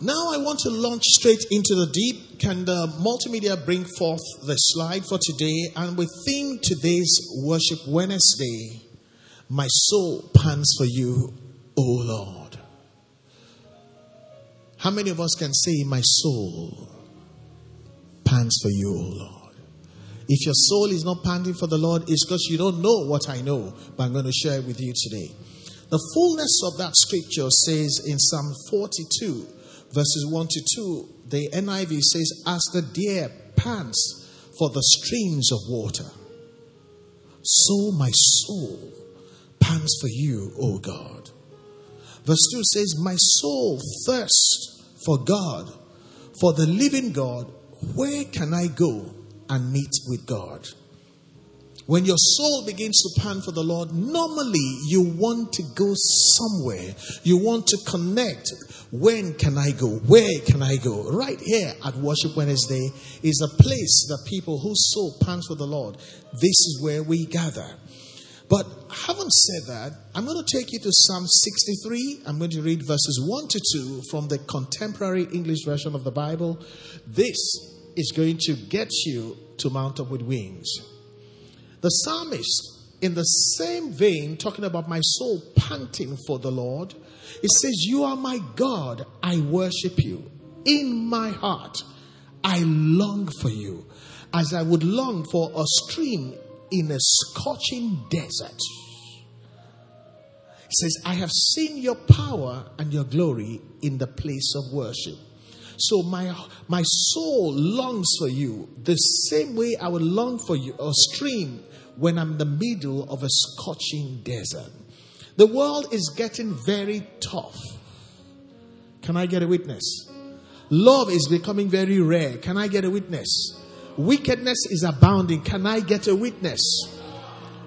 Now I want to launch straight into the deep. Can the multimedia bring forth the slide for today? And with theme today's worship Wednesday, my soul pants for you, O Lord. How many of us can say, My soul pants for you, O Lord? If your soul is not panting for the Lord, it's because you don't know what I know, but I'm going to share it with you today. The fullness of that scripture says in Psalm 42, verses 1 to 2, the NIV says, As the deer pants for the streams of water, so my soul pants for you, O God. Verse 2 says, My soul thirsts for God, for the living God. Where can I go and meet with God? When your soul begins to pan for the Lord, normally you want to go somewhere. You want to connect. When can I go? Where can I go? Right here at Worship Wednesday is a place that people whose soul pants for the Lord, this is where we gather. But having said that, I'm going to take you to Psalm 63. I'm going to read verses 1 to 2 from the contemporary English version of the Bible. This is going to get you to mount up with wings. The psalmist, in the same vein, talking about my soul panting for the Lord, it says, You are my God, I worship you. In my heart, I long for you, as I would long for a stream in a scorching desert. It says, I have seen your power and your glory in the place of worship. So my my soul longs for you the same way I would long for you a stream when I'm in the middle of a scorching desert. The world is getting very tough. Can I get a witness? Love is becoming very rare. Can I get a witness? Wickedness is abounding. Can I get a witness?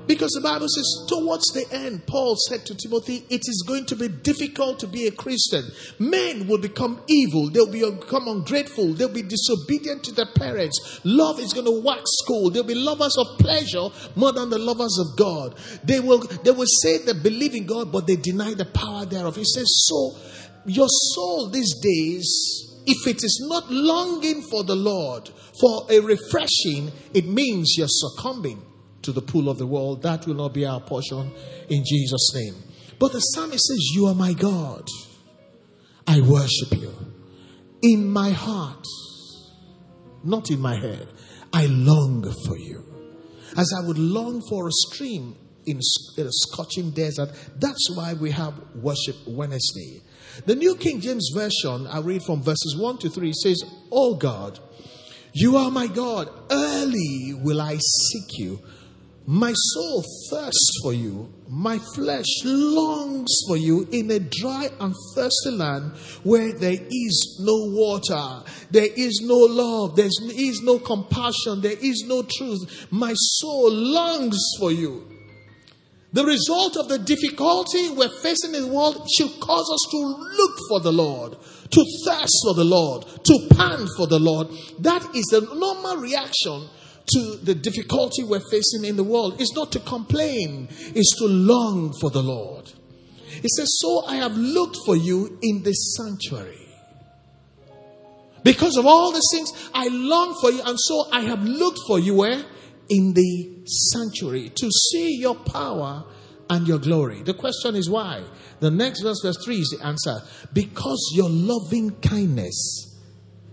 Because the Bible says, towards the end, Paul said to Timothy, it is going to be difficult to be a Christian. Men will become evil. They'll become ungrateful. They'll be disobedient to their parents. Love is going to wax cold. They'll be lovers of pleasure more than the lovers of God. They will, they will say they believe in God, but they deny the power thereof. He says, so your soul these days, if it is not longing for the Lord, for a refreshing, it means you're succumbing to the pool of the world. That will not be our portion in Jesus' name. But the psalmist says, You are my God. I worship you. In my heart, not in my head, I long for you. As I would long for a stream in a scorching desert. That's why we have Worship Wednesday. The New King James Version, I read from verses 1 to 3, says, Oh God, you are my God. Early will I seek you. My soul thirsts for you. My flesh longs for you in a dry and thirsty land where there is no water, there is no love, there is no compassion, there is no truth. My soul longs for you. The result of the difficulty we're facing in the world should cause us to look for the Lord, to thirst for the Lord, to pant for the Lord. That is a normal reaction to the difficulty we're facing in the world is not to complain, is to long for the Lord. He says, So I have looked for you in this sanctuary. Because of all the things, I long for you, and so I have looked for you where? In the sanctuary to see your power and your glory. The question is why? The next verse, verse 3 is the answer. Because your loving kindness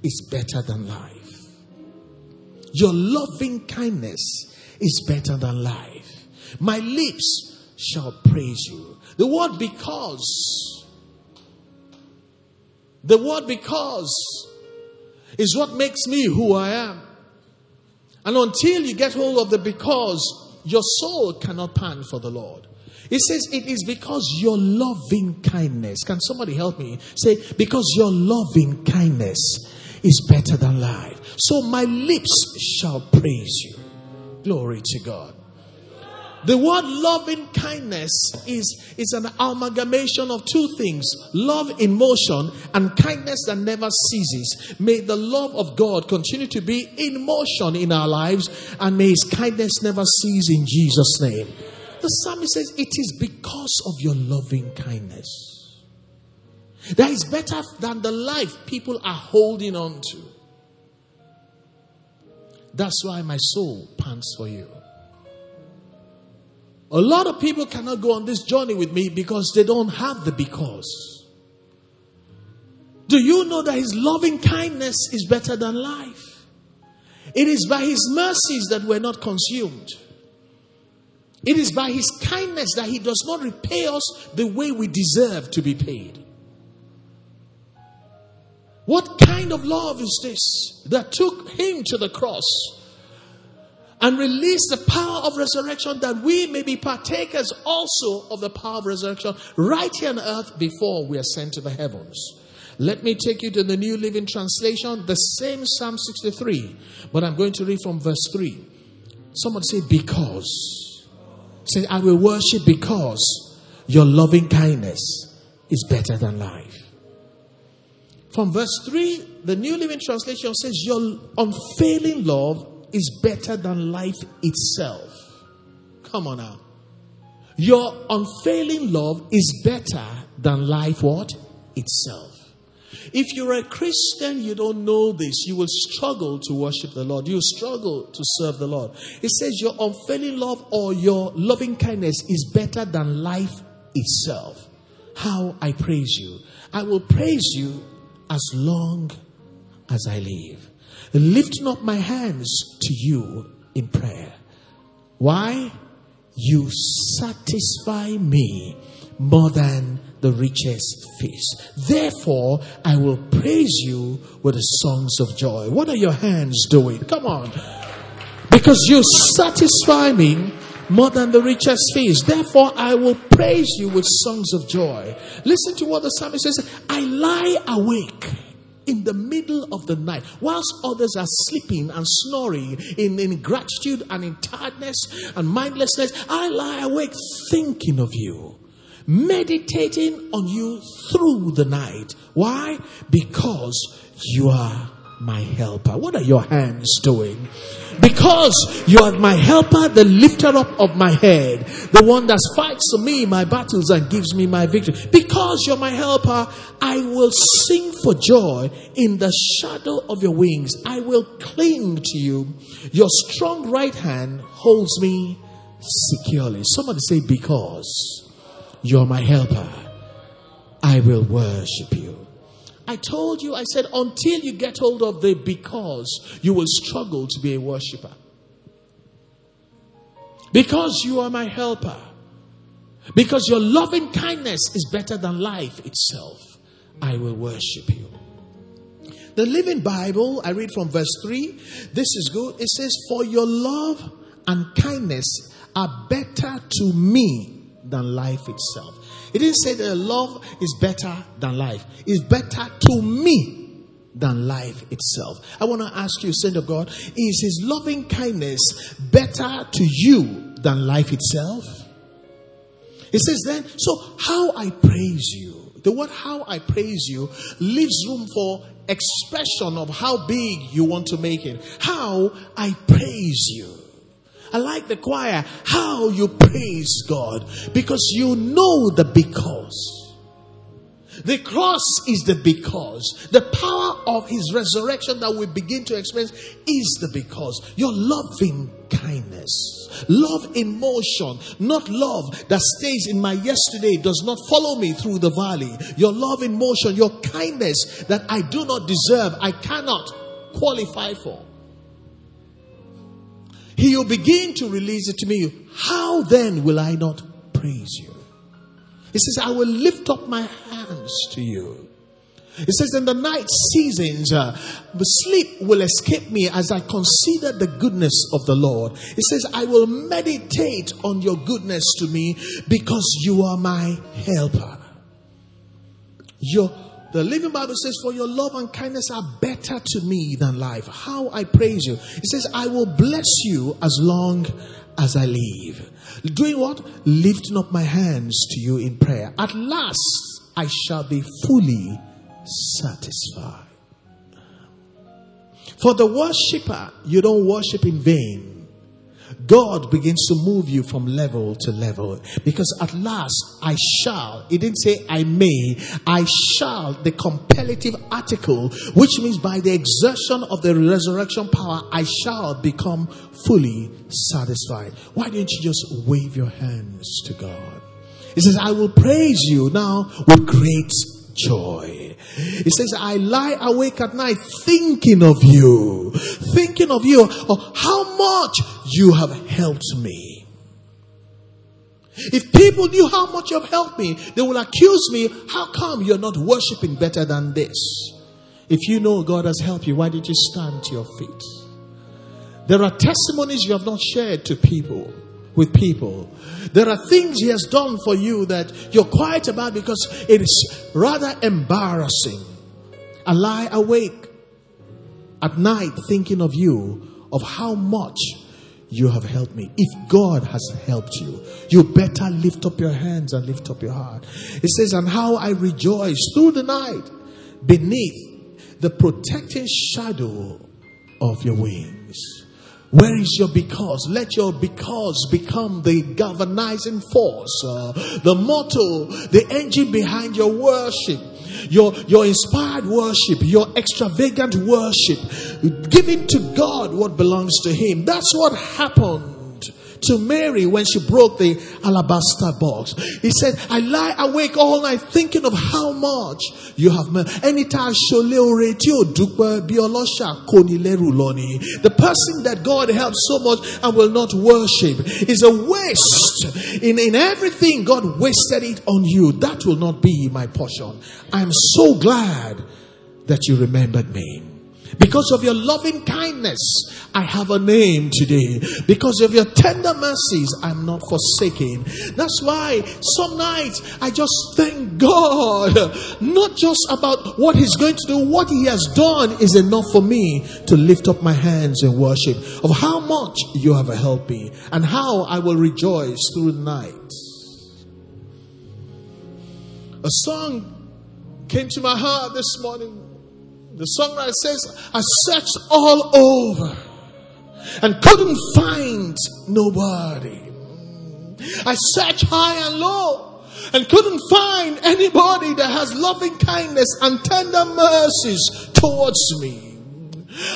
is better than life. Your loving kindness is better than life. My lips shall praise you. The word because, the word because is what makes me who I am. And until you get hold of the because, your soul cannot pan for the Lord. It says it is because your loving kindness. Can somebody help me? Say, because your loving kindness is better than life. So my lips shall praise you. Glory to God. The word loving kindness is, is an amalgamation of two things love in motion and kindness that never ceases. May the love of God continue to be in motion in our lives and may his kindness never cease in Jesus' name. The psalmist says, It is because of your loving kindness. That is better than the life people are holding on to. That's why my soul pants for you. A lot of people cannot go on this journey with me because they don't have the because. Do you know that His loving kindness is better than life? It is by His mercies that we're not consumed. It is by His kindness that He does not repay us the way we deserve to be paid. What kind of love is this that took Him to the cross and released the power of resurrection that we may be partakers also of the power of resurrection right here on earth before we are sent to the heavens? Let me take you to the New Living Translation, the same Psalm 63, but I'm going to read from verse 3. Someone say, Because. Say, I will worship because your loving kindness is better than life. From verse 3, the New Living Translation says, Your unfailing love is better than life itself. Come on now. Your unfailing love is better than life what? Itself. If you're a Christian, you don't know this, you will struggle to worship the Lord. You will struggle to serve the Lord. It says your unfailing love or your loving kindness is better than life itself. How I praise you. I will praise you as long as I live. Lifting up my hands to you in prayer. Why? You satisfy me more than the richest feast. Therefore, I will praise you with the songs of joy. What are your hands doing? Come on. Because you satisfy me more than the richest feast. Therefore, I will praise you with songs of joy. Listen to what the psalmist says I lie awake in the middle of the night, whilst others are sleeping and snoring in, in gratitude and in tiredness and mindlessness, I lie awake thinking of you meditating on you through the night. Why? Because you are my helper. What are your hands doing? Because you are my helper, the lifter up of my head, the one that fights for me my battles and gives me my victory. Because you're my helper, I will sing for joy in the shadow of your wings. I will cling to you. Your strong right hand holds me securely. Somebody say, because. You're my helper. I will worship you. I told you, I said, until you get hold of the because, you will struggle to be a worshiper. Because you are my helper. Because your loving kindness is better than life itself. I will worship you. The Living Bible, I read from verse 3. This is good. It says, For your love and kindness are better to me than life itself. It didn't say that love is better than life. It's better to me than life itself. I want to ask you, saint of God, is his loving kindness better to you than life itself? It says then, so how I praise you. The word how I praise you leaves room for expression of how big you want to make it. How I praise you. I like the choir, how you praise God because you know the because. The cross is the because. The power of his resurrection that we begin to experience is the because. Your loving kindness, love in motion, not love that stays in my yesterday, does not follow me through the valley. Your love in motion, your kindness that I do not deserve, I cannot qualify for. He will begin to release it to me. How then will I not praise you? He says, I will lift up my hands to you. It says, in the night seasons, uh, the sleep will escape me as I consider the goodness of the Lord. It says, I will meditate on your goodness to me because you are my helper. Your the Living Bible says, For your love and kindness are better to me than life. How I praise you. It says, I will bless you as long as I live. Doing what? Lifting up my hands to you in prayer. At last, I shall be fully satisfied. For the worshiper, you don't worship in vain. God begins to move you from level to level. Because at last, I shall. He didn't say I may. I shall, the comparative article, which means by the exertion of the resurrection power, I shall become fully satisfied. Why don't you just wave your hands to God? He says, I will praise you now with great joy. He says, I lie awake at night thinking of you, thinking of you, of how much you have helped me. If people knew how much you have helped me, they will accuse me, how come you're not worshiping better than this? If you know God has helped you, why did you stand to your feet? There are testimonies you have not shared to people, with people. There are things He has done for you that you're quiet about because it is rather embarrassing. I lie awake at night thinking of you, of how much you have helped me. If God has helped you, you better lift up your hands and lift up your heart. It says, And how I rejoice through the night beneath the protecting shadow of your wings. Where is your because? Let your because become the galvanizing force, uh, the motto, the engine behind your worship. Your, your inspired worship, your extravagant worship, giving to God what belongs to Him. That's what happened to Mary when she broke the alabaster box. He said, I lie awake all night thinking of how much you have made. The person that God helps so much and will not worship is a waste. In, in everything, God wasted it on you. That will not be my portion. I am so glad that you remembered me. Because of your loving kindness, I have a name today. Because of your tender mercies, I'm not forsaken. That's why some nights I just thank God. Not just about what He's going to do, what He has done is enough for me to lift up my hands in worship of how much you have helped me and how I will rejoice through the night. A song came to my heart this morning the songwriter says, I searched all over and couldn't find nobody. I searched high and low and couldn't find anybody that has loving kindness and tender mercies towards me.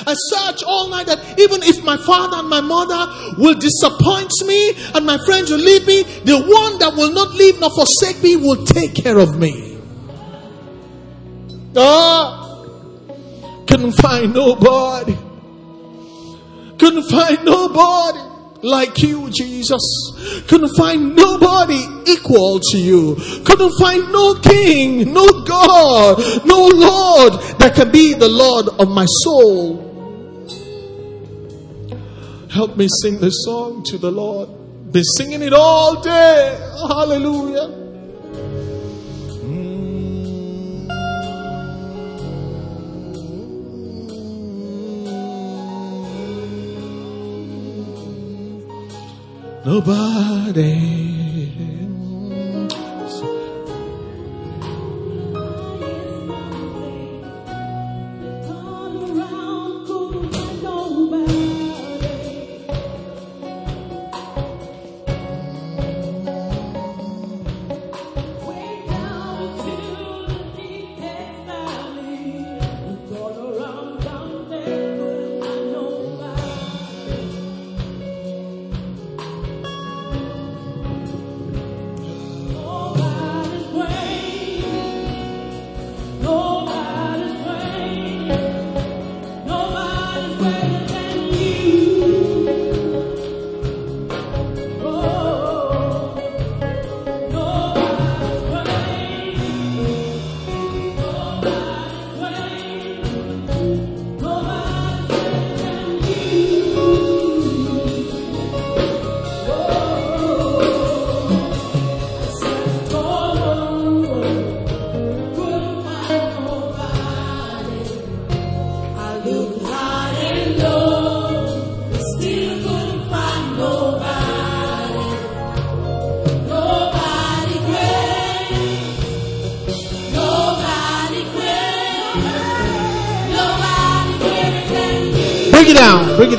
I search all night that even if my father and my mother will disappoint me and my friends will leave me, the one that will not leave nor forsake me will take care of me. Ah, couldn't find nobody. Couldn't find nobody like you, Jesus. Couldn't find nobody equal to you. Couldn't find no king, no God, no Lord that can be the Lord of my soul. Help me sing this song to the Lord. Been singing it all day. Hallelujah. Nobody.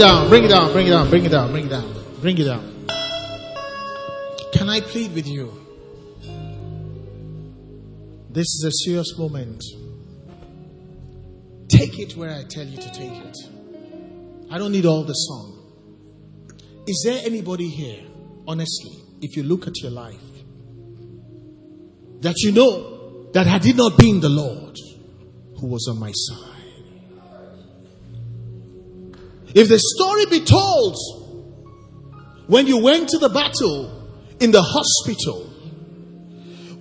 Down, bring it down, bring it down, bring it down, bring it down, bring it down. Can I plead with you? This is a serious moment. Take it where I tell you to take it. I don't need all the song. Is there anybody here, honestly, if you look at your life, that you know that had it not been the Lord who was on my side? If the story be told when you went to the battle in the hospital,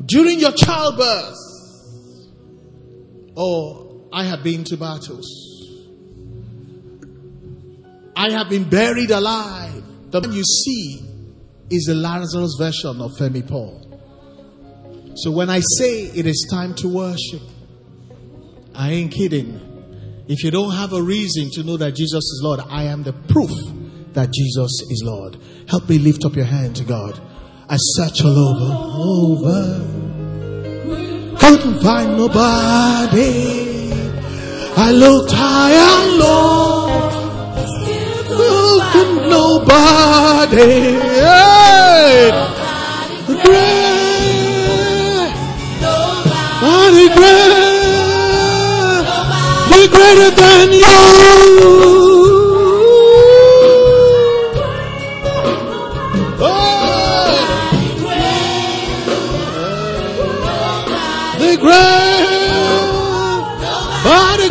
during your childbirth, oh, I have been to battles. I have been buried alive. The one you see is the Lazarus version of Femi Paul. So when I say it is time to worship, I ain't kidding. If you don't have a reason to know that Jesus is Lord, I am the proof that Jesus is Lord. Help me lift up your hand to God. I search all over, over. Couldn't find nobody. I looked high and low. Couldn't nobody. Hey. Great. Nobody great be oh. greater than you. Oh.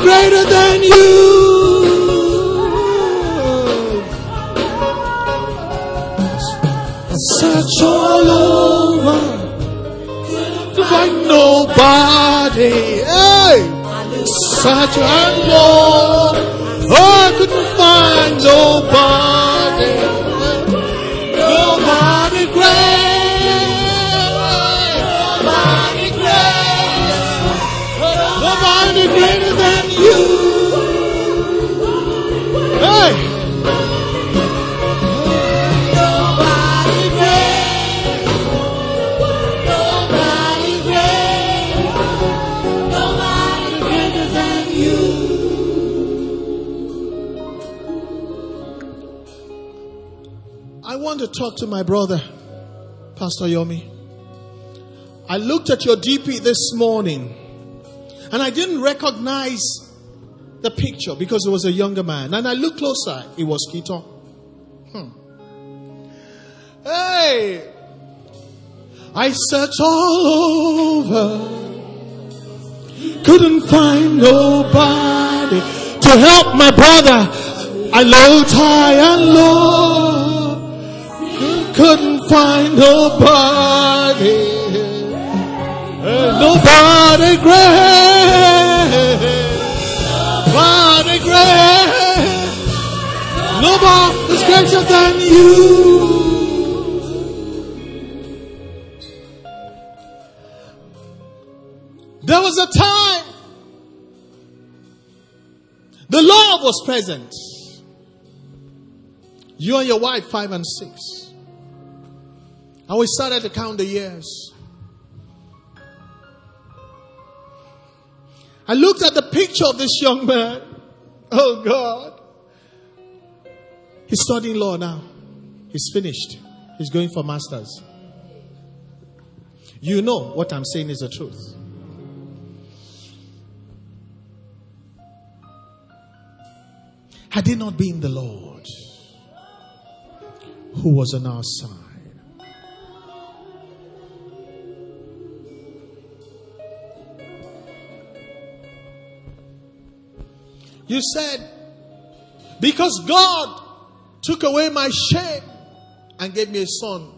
Greater than you. Search all over to find nobody. Such and Lord. Oh, I couldn't find nobody, nobody great, talk to my brother, Pastor Yomi. I looked at your DP this morning and I didn't recognize the picture because it was a younger man. And I looked closer, it was Kito. Hmm. Hey! I searched all over, couldn't find nobody to help my brother. I looked high and low couldn't find nobody, nobody great, nobody great, nobody greater than you. There was a time the Lord was present. You and your wife, five and six. And we started to count the years. I looked at the picture of this young man. Oh God. He's studying law now. He's finished. He's going for masters. You know what I'm saying is the truth. Had it not been the Lord who was on our side, You said, because God took away my shame and gave me a son,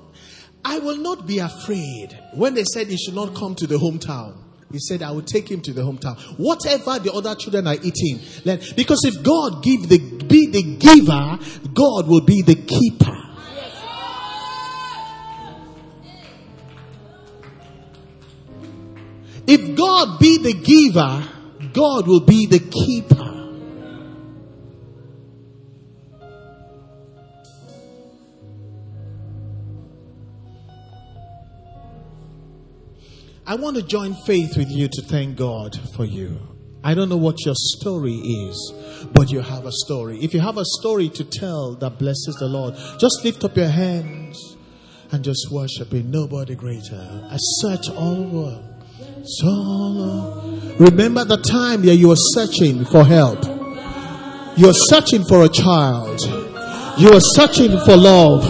I will not be afraid. When they said he should not come to the hometown, he said, I will take him to the hometown. Whatever the other children are eating, let, because if God give the, be the giver, God will be the keeper. If God be the giver, God will be the keeper. I want to join faith with you to thank God for you. I don't know what your story is, but you have a story. If you have a story to tell that blesses the Lord, just lift up your hands and just worship Him. Nobody greater. I search all over. So remember the time that you were searching for help. You are searching for a child. You are searching for love.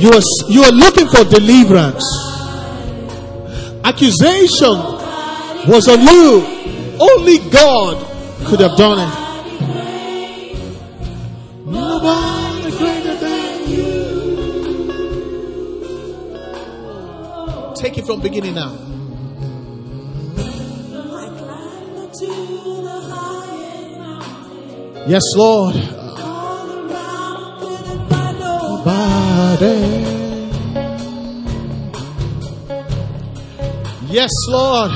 You are, you are looking for deliverance. Accusation was on you. Only God could have done it. Nobody greater than you. Take it from beginning now. Yes, Lord. Nobody. Yes, Lord.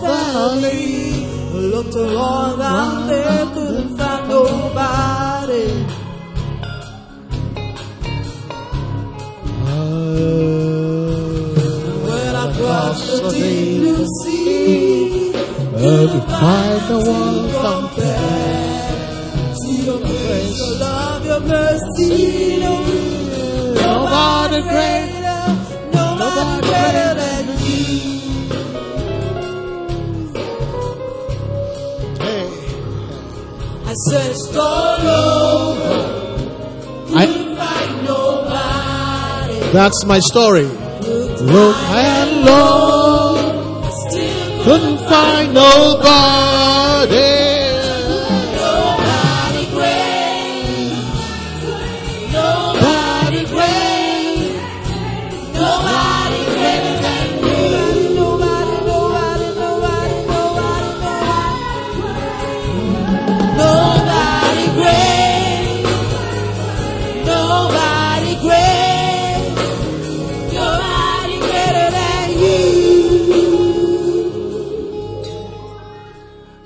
valley. Looked around there, couldn't find nobody. When I crossed the deep blue sea, to find the one compared to your grace, your love, your mercy. Nobody great. Nobody greater than you. I searched all over, couldn't find nobody. that's my story. Look and Still couldn't find nobody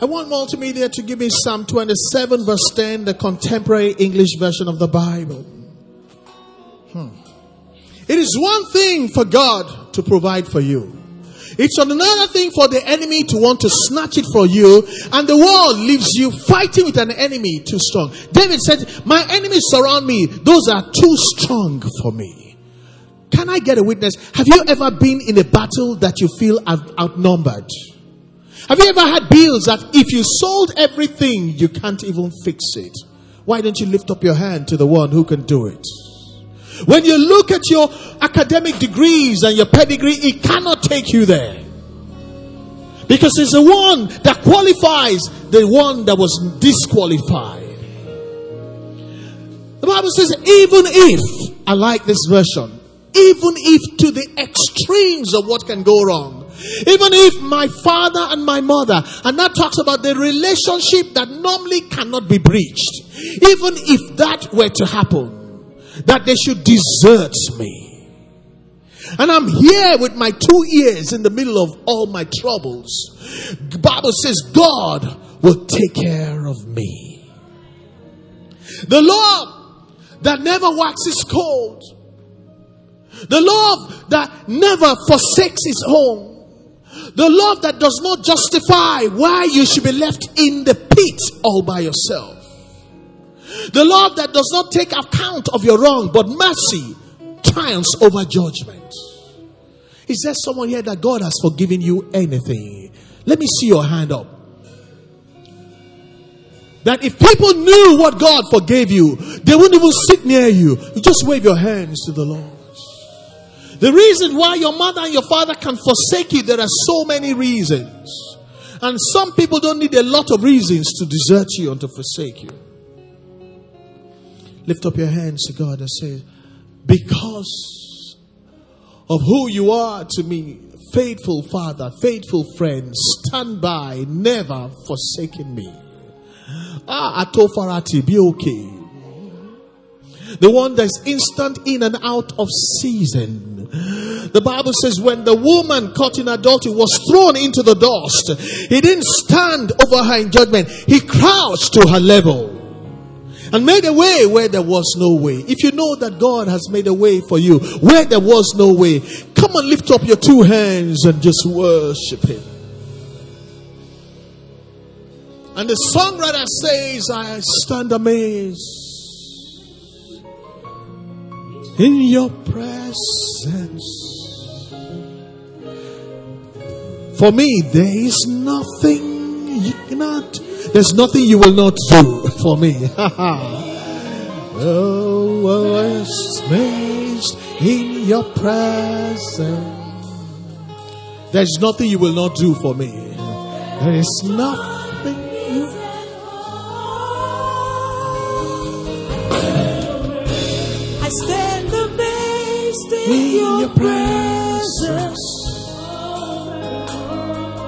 I want multimedia to give me Psalm 27, verse 10, the contemporary English version of the Bible. Hmm. It is one thing for God to provide for you. It's another thing for the enemy to want to snatch it for you, and the world leaves you fighting with an enemy too strong. David said, My enemies surround me, those are too strong for me. Can I get a witness? Have you ever been in a battle that you feel out- outnumbered? Have you ever had bills that if you sold everything, you can't even fix it? Why don't you lift up your hand to the one who can do it? When you look at your academic degrees and your pedigree, it cannot take you there. Because it's the one that qualifies the one that was disqualified. The Bible says, even if, I like this version, even if to the extremes of what can go wrong, even if my father and my mother, and that talks about the relationship that normally cannot be breached, even if that were to happen, that they should desert me. And I'm here with my two ears in the middle of all my troubles. Bible says God will take care of me. The Lord that never waxes cold. The love that never forsakes his home. The love that does not justify why you should be left in the pit all by yourself. The love that does not take account of your wrong, but mercy triumphs over judgment. Is there someone here that God has forgiven you anything? Let me see your hand up. That if people knew what God forgave you, they wouldn't even sit near you. You just wave your hands to the Lord. The reason why your mother and your father can forsake you, there are so many reasons. And some people don't need a lot of reasons to desert you and to forsake you. Lift up your hands to God and say, Because of who you are to me, faithful Father, faithful friend, stand by, never forsaking me. Ah, Atofarati, be okay. The one that's instant in and out of season. The Bible says when the woman caught in adultery was thrown into the dust, he didn't stand over her in judgment. He crouched to her level. and made a way where there was no way. If you know that God has made a way for you where there was no way, come and lift up your two hands and just worship Him. And the songwriter says, I stand amazed in your presence. For me, there is nothing you cannot, there's nothing you will not do for me. oh, amazed in your presence. There's nothing you will not do for me. There is nothing.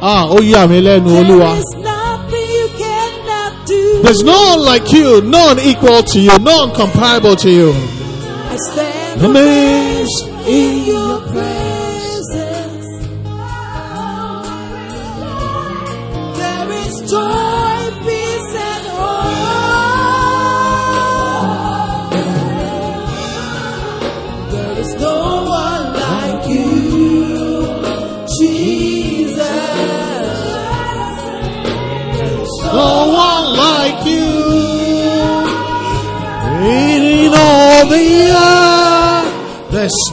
Ah, oh yeah, mi lẹ́nu Olúwa. There is nothing you cannot do. There's no one like you, none equal to you, none comparable to you. I stand Amazed in your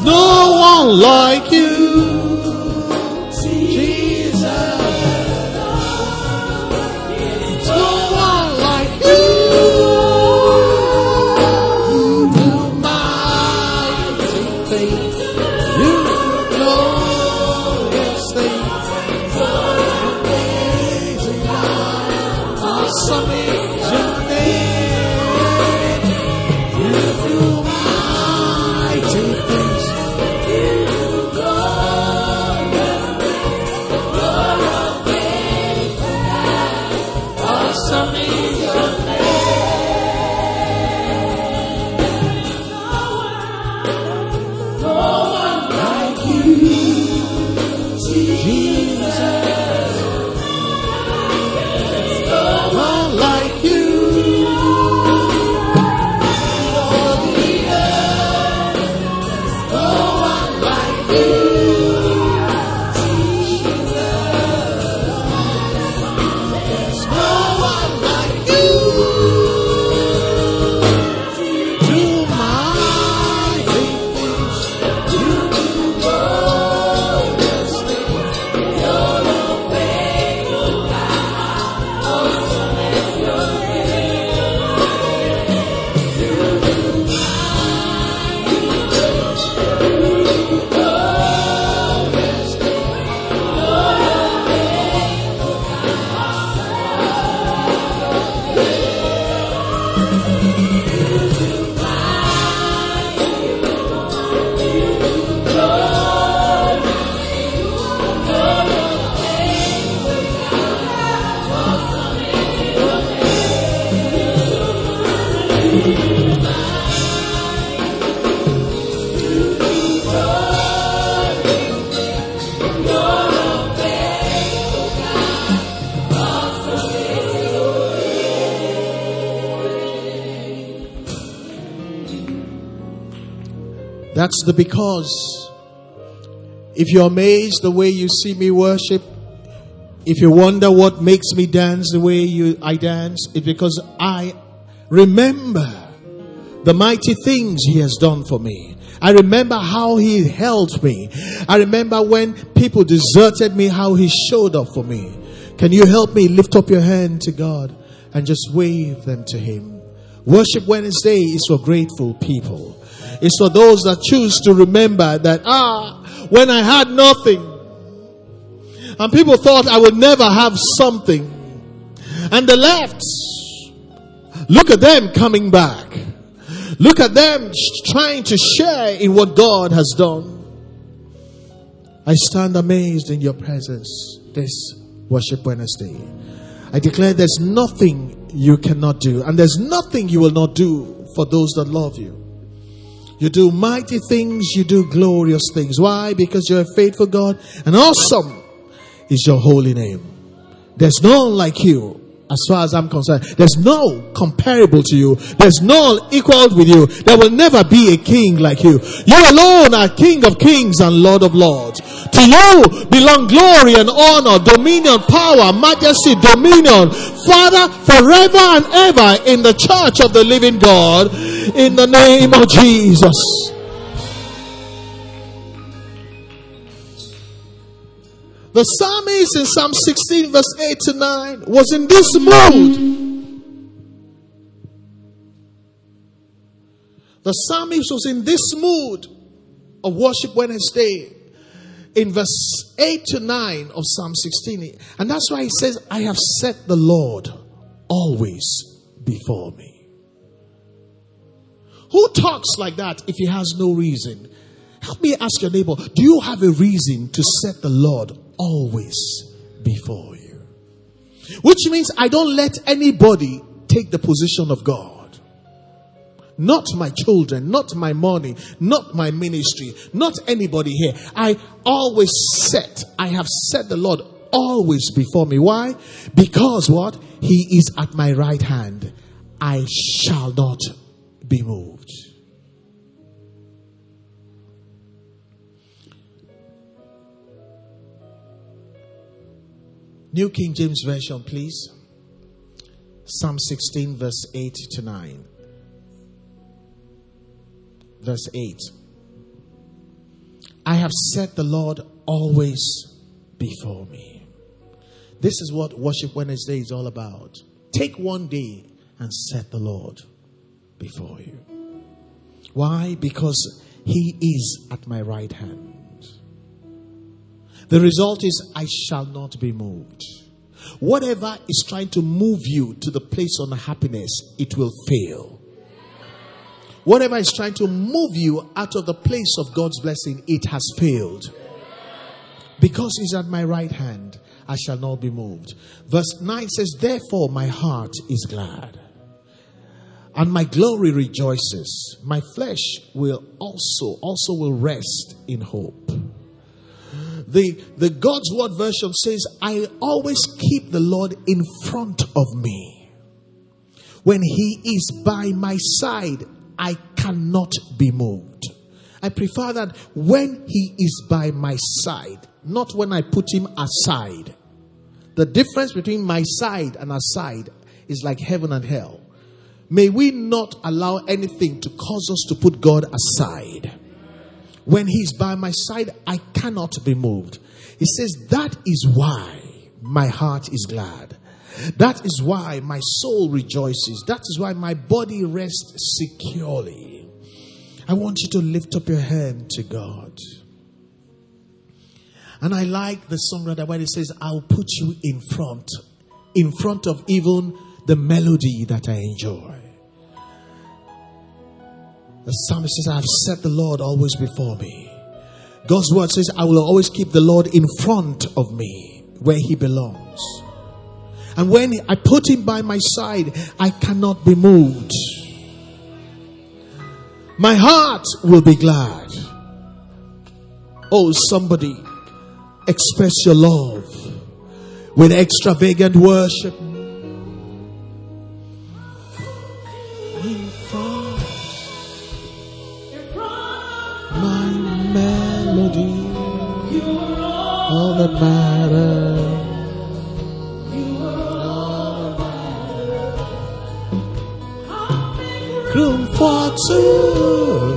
no one like you, The because. If you're amazed the way you see me worship, if you wonder what makes me dance the way you I dance, it's because I remember the mighty things he has done for me. I remember how he held me. I remember when people deserted me, how he showed up for me. Can you help me lift up your hand to God and just wave them to him? Worship Wednesday is for grateful people. It's for those that choose to remember that, ah, when I had nothing, and people thought I would never have something, and they left. Look at them coming back. Look at them trying to share in what God has done. I stand amazed in your presence this Worship Wednesday. I declare there's nothing you cannot do, and there's nothing you will not do for those that love you. You do mighty things, you do glorious things. Why? Because you're a faithful God, and awesome is your holy name. There's none like you as far as I'm concerned. There's no comparable to you. There's none equal with you. There will never be a king like you. You alone are King of kings and Lord of lords. To you belong glory and honor, dominion, power, majesty, dominion. Father, forever and ever in the church of the living God, in the name of Jesus. The psalmist in Psalm 16, verse 8 to 9, was in this mood. The psalmist was in this mood of worship Wednesday in verse 8 to 9 of Psalm 16. And that's why he says, I have set the Lord always before me. Who talks like that if he has no reason? Help me ask your neighbor, do you have a reason to set the Lord always before you. Which means I don't let anybody take the position of God. Not my children, not my money, not my ministry, not anybody here. I always set, I have set the Lord always before me. Why? Because what? He is at my right hand. I shall not be moved. New King James Version, please. Psalm 16, verse 8 to 9. Verse 8. I have set the Lord always before me. This is what Worship Wednesday is all about. Take one day and set the Lord before you. Why? Because He is at my right hand. The result is, I shall not be moved. Whatever is trying to move you to the place of happiness, it will fail. Whatever is trying to move you out of the place of God's blessing, it has failed. Because He's at my right hand, I shall not be moved. Verse 9 says, Therefore my heart is glad, and my glory rejoices. My flesh will also, also will rest in hope. The, the God's Word version says, I always keep the Lord in front of me. When He is by my side, I cannot be moved. I prefer that when He is by my side, not when I put Him aside. The difference between my side and aside is like heaven and hell. May we not allow anything to cause us to put God aside. When he's by my side, I cannot be moved. He says, That is why my heart is glad. That is why my soul rejoices. That is why my body rests securely. I want you to lift up your hand to God. And I like the songwriter where it says, I'll put you in front, in front of even the melody that I enjoy. The psalmist says, I have set the Lord always before me. God's word says, I will always keep the Lord in front of me where he belongs. And when I put him by my side, I cannot be moved. My heart will be glad. Oh, somebody, express your love with extravagant worship. That matter. Room for two.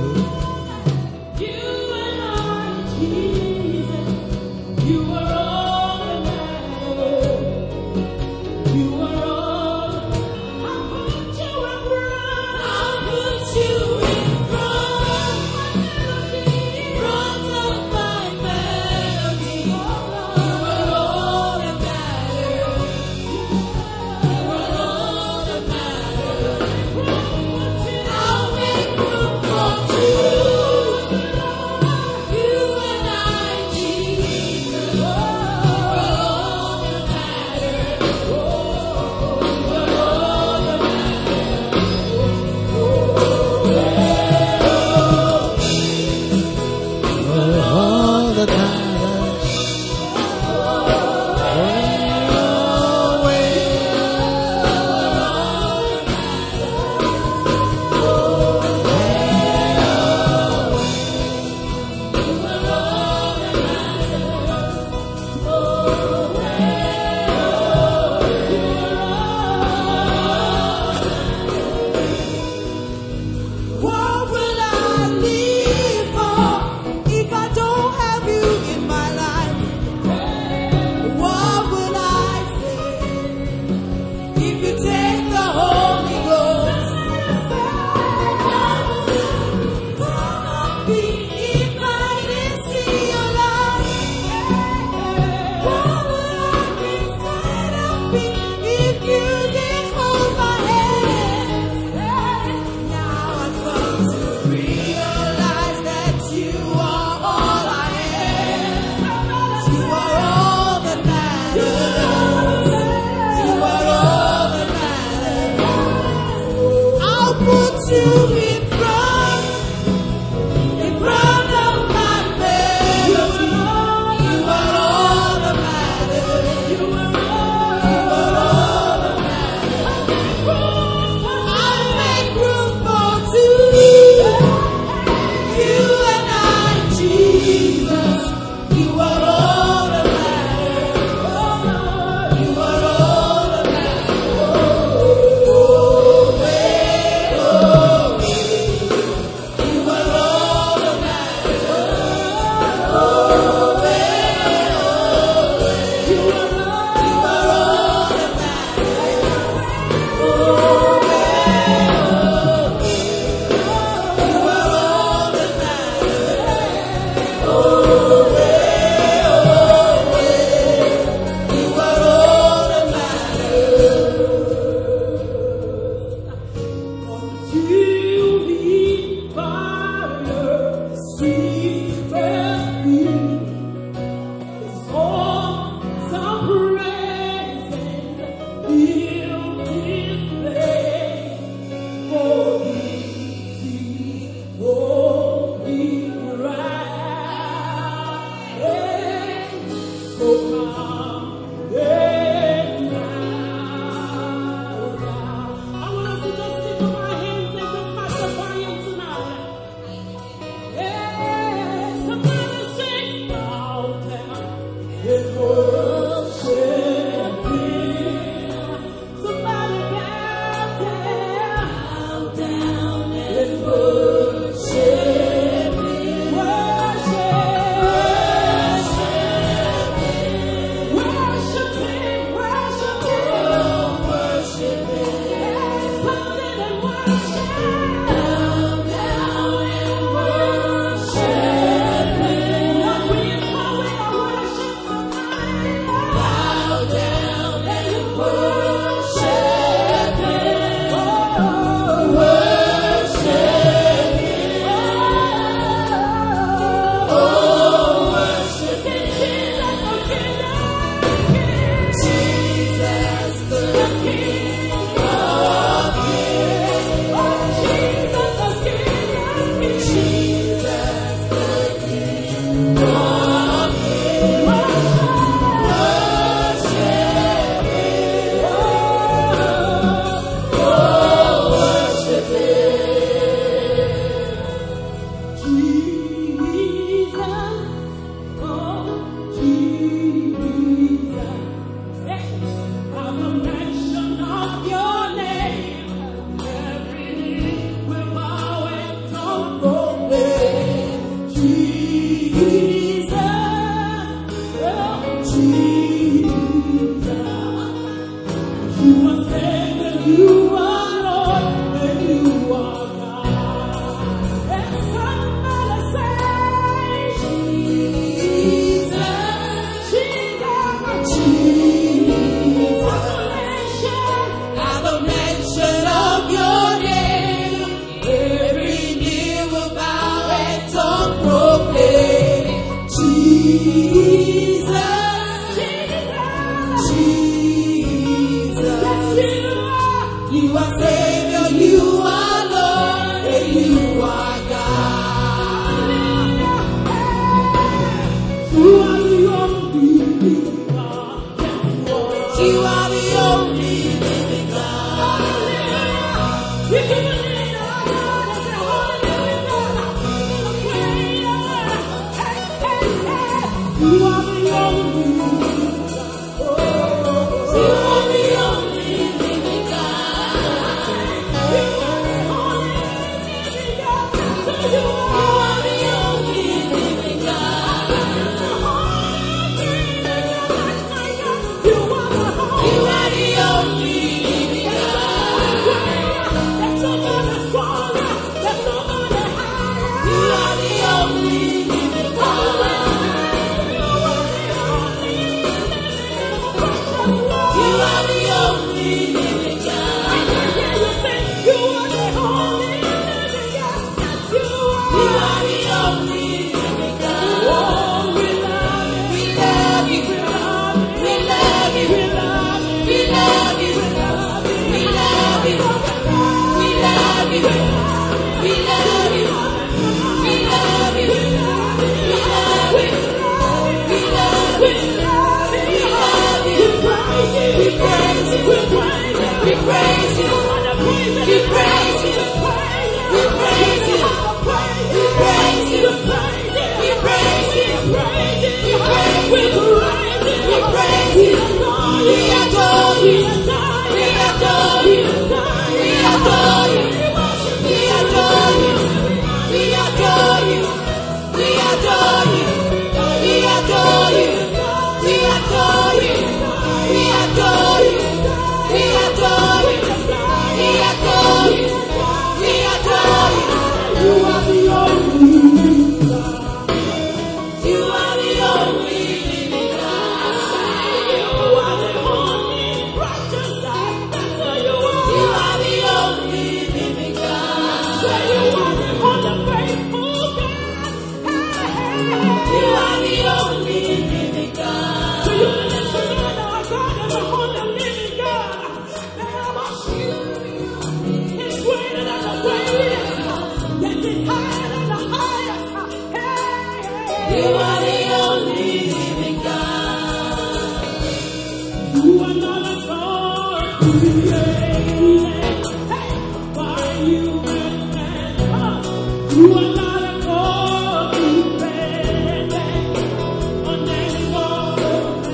We adore you.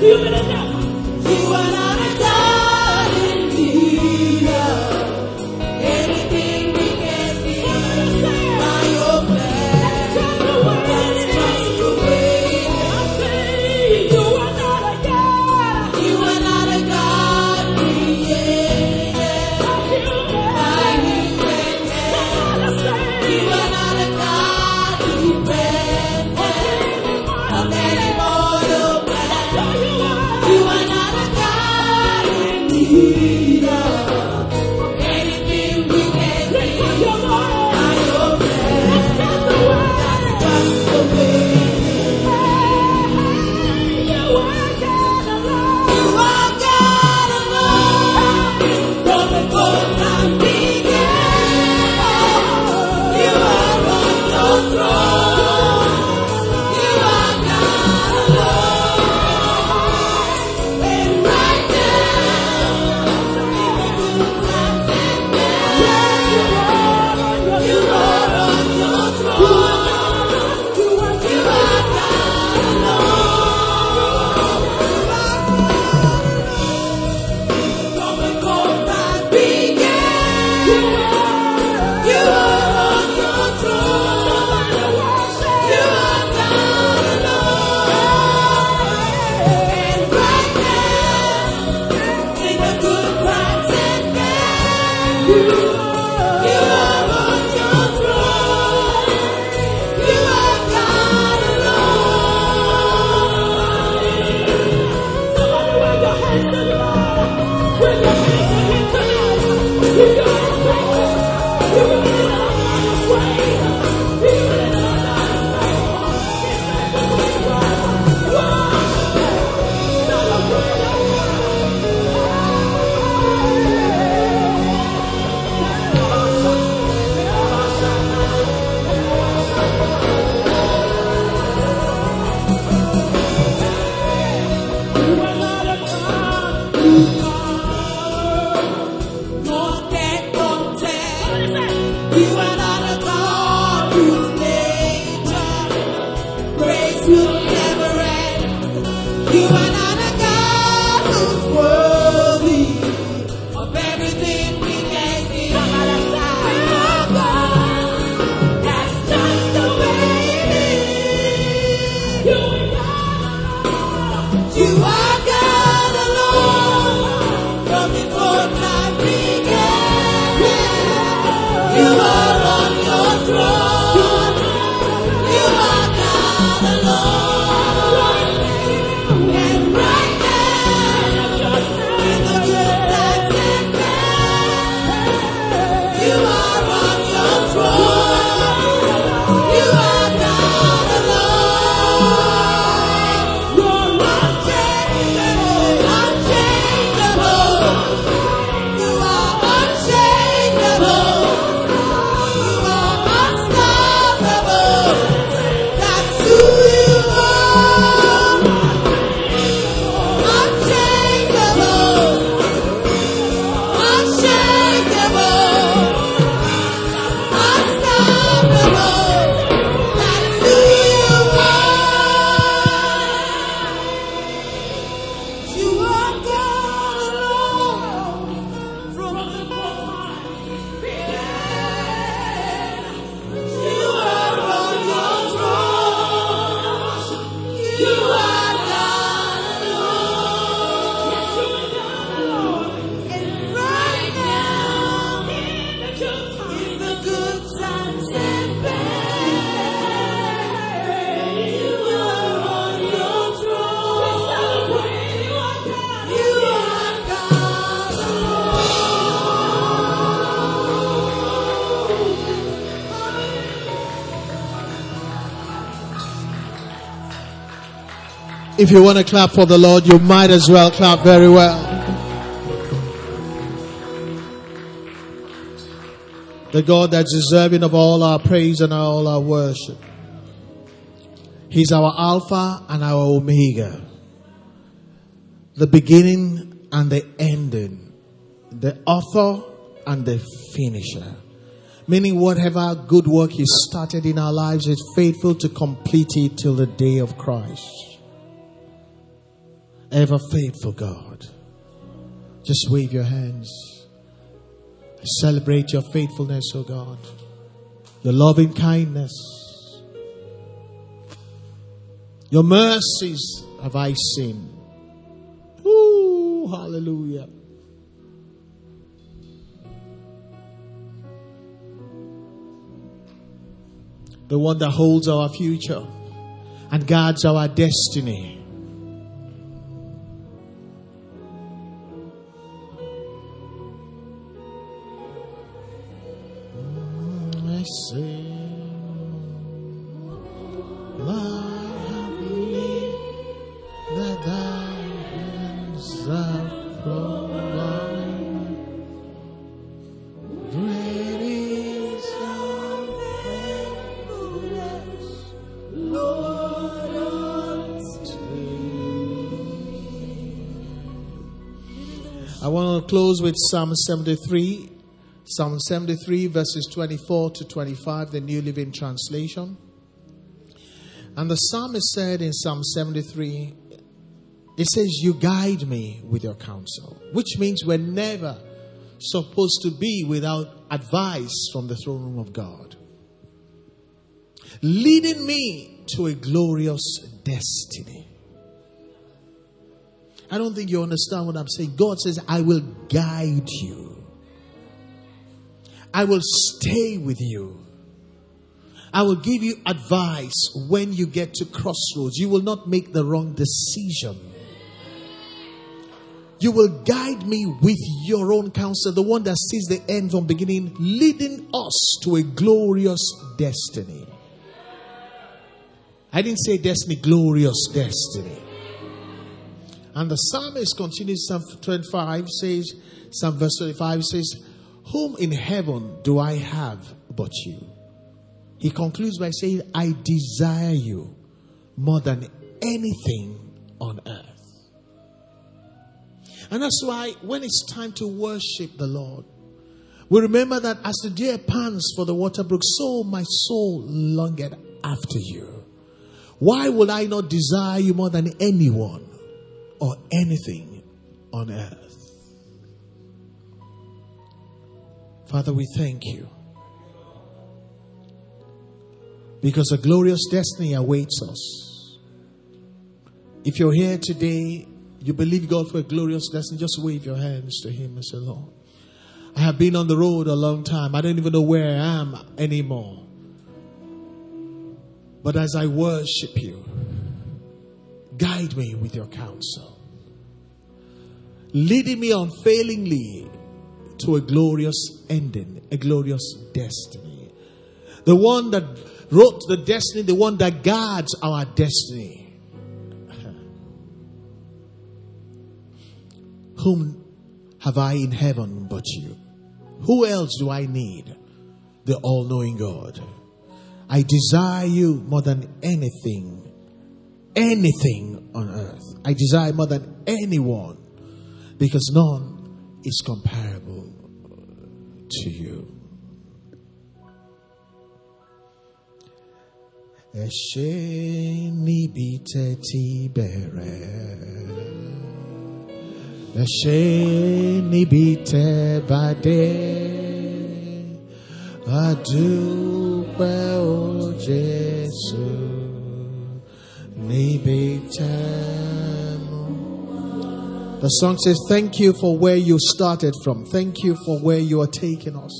Dios you want to clap for the Lord, you might as well clap very well. The God that's deserving of all our praise and all our worship. He's our Alpha and our Omega. The beginning and the ending. The author and the finisher. Meaning, whatever good work He started in our lives is faithful to complete it till the day of Christ. Ever faithful God. Just wave your hands. Celebrate your faithfulness, O oh God. Your loving kindness. Your mercies have I seen. Ooh, hallelujah. the one that holds our future and guards our destiny. With Psalm 73. Psalm 73, verses 24 to 25, the New Living Translation. And the psalmist said in Psalm 73, it says, You guide me with your counsel, which means we're never supposed to be without advice from the throne room of God, leading me to a glorious destiny. I don't think you understand what I'm saying. God says, I will guide you. I will stay with you. I will give you advice when you get to crossroads. You will not make the wrong decision. You will guide me with your own counsel, the one that sees the end from beginning, leading us to a glorious destiny. I didn't say destiny, glorious destiny. And the psalmist continues, Psalm 25 says, Psalm verse 25 says, Whom in heaven do I have but you? He concludes by saying, I desire you more than anything on earth. And that's why when it's time to worship the Lord, we remember that as the deer pants for the water brook, so my soul longeth after you. Why would I not desire you more than anyone or anything on earth? Father, we thank you. Because a glorious destiny awaits us. If you're here today, you believe God for a glorious destiny, just wave your hands to Him and say, Lord, I have been on the road a long time. I don't even know where I am anymore. But as I worship you, guide me with your counsel, leading me unfailingly to a glorious ending, a glorious destiny. The one that wrote the destiny, the one that guards our destiny. Whom have I in heaven but you? Who else do I need? The all knowing God. I desire you more than anything, anything on earth. I desire more than anyone because none is comparable to you. Eshe nibi teti bere. Eshe nibi te bade. Adúpẹ́ o Jésù níbi tẹ́. The song says, Thank you for where you started from. Thank you for where you are taking us.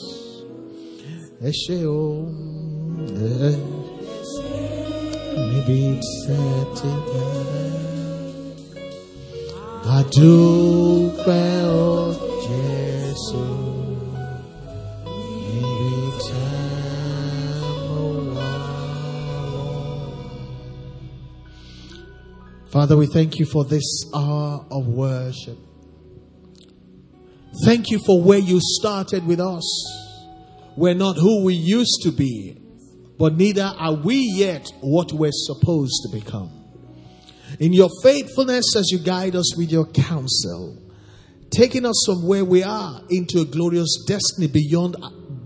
Ẹ ṣé o, ẹ níbi tẹ́ Father, we thank you for this hour of worship. Thank you for where you started with us. We're not who we used to be, but neither are we yet what we're supposed to become. In your faithfulness as you guide us with your counsel, taking us from where we are into a glorious destiny beyond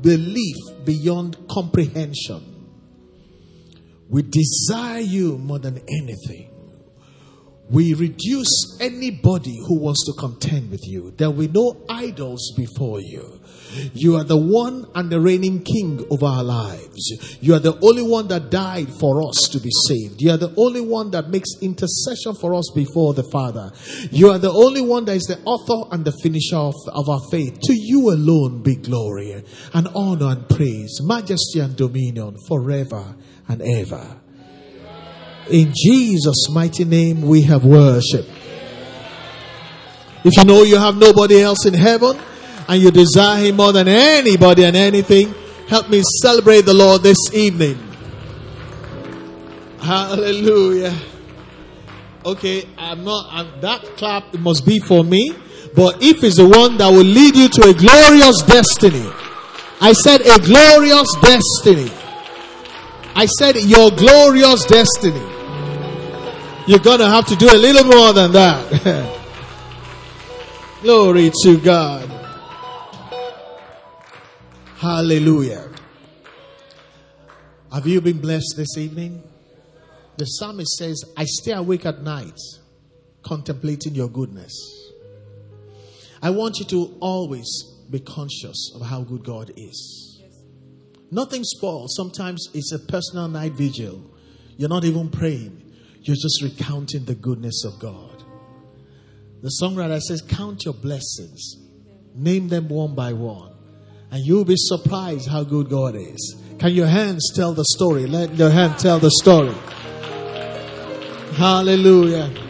belief, beyond comprehension. We desire you more than anything. We reduce anybody who wants to contend with you. There will be no idols before you. You are the one and the reigning king of our lives. You are the only one that died for us to be saved. You are the only one that makes intercession for us before the Father. You are the only one that is the author and the finisher of, of our faith. To you alone be glory and honor and praise, majesty and dominion forever and ever. In Jesus' mighty name, we have worship. If you know you have nobody else in heaven and you desire Him more than anybody and anything, help me celebrate the Lord this evening. Hallelujah. Okay, I'm not, I'm, that clap must be for me, but if it's the one that will lead you to a glorious destiny, I said a glorious destiny. I said your glorious destiny. You're going to have to do a little more than that. Glory to God. Hallelujah. Have you been blessed this evening? The psalmist says, I stay awake at night contemplating your goodness. I want you to always be conscious of how good God is. Nothing spoils. Sometimes it's a personal night vigil. You're not even praying. You're just recounting the goodness of God. The songwriter says, Count your blessings, name them one by one, and you'll be surprised how good God is. Can your hands tell the story? Let your hand tell the story. Hallelujah.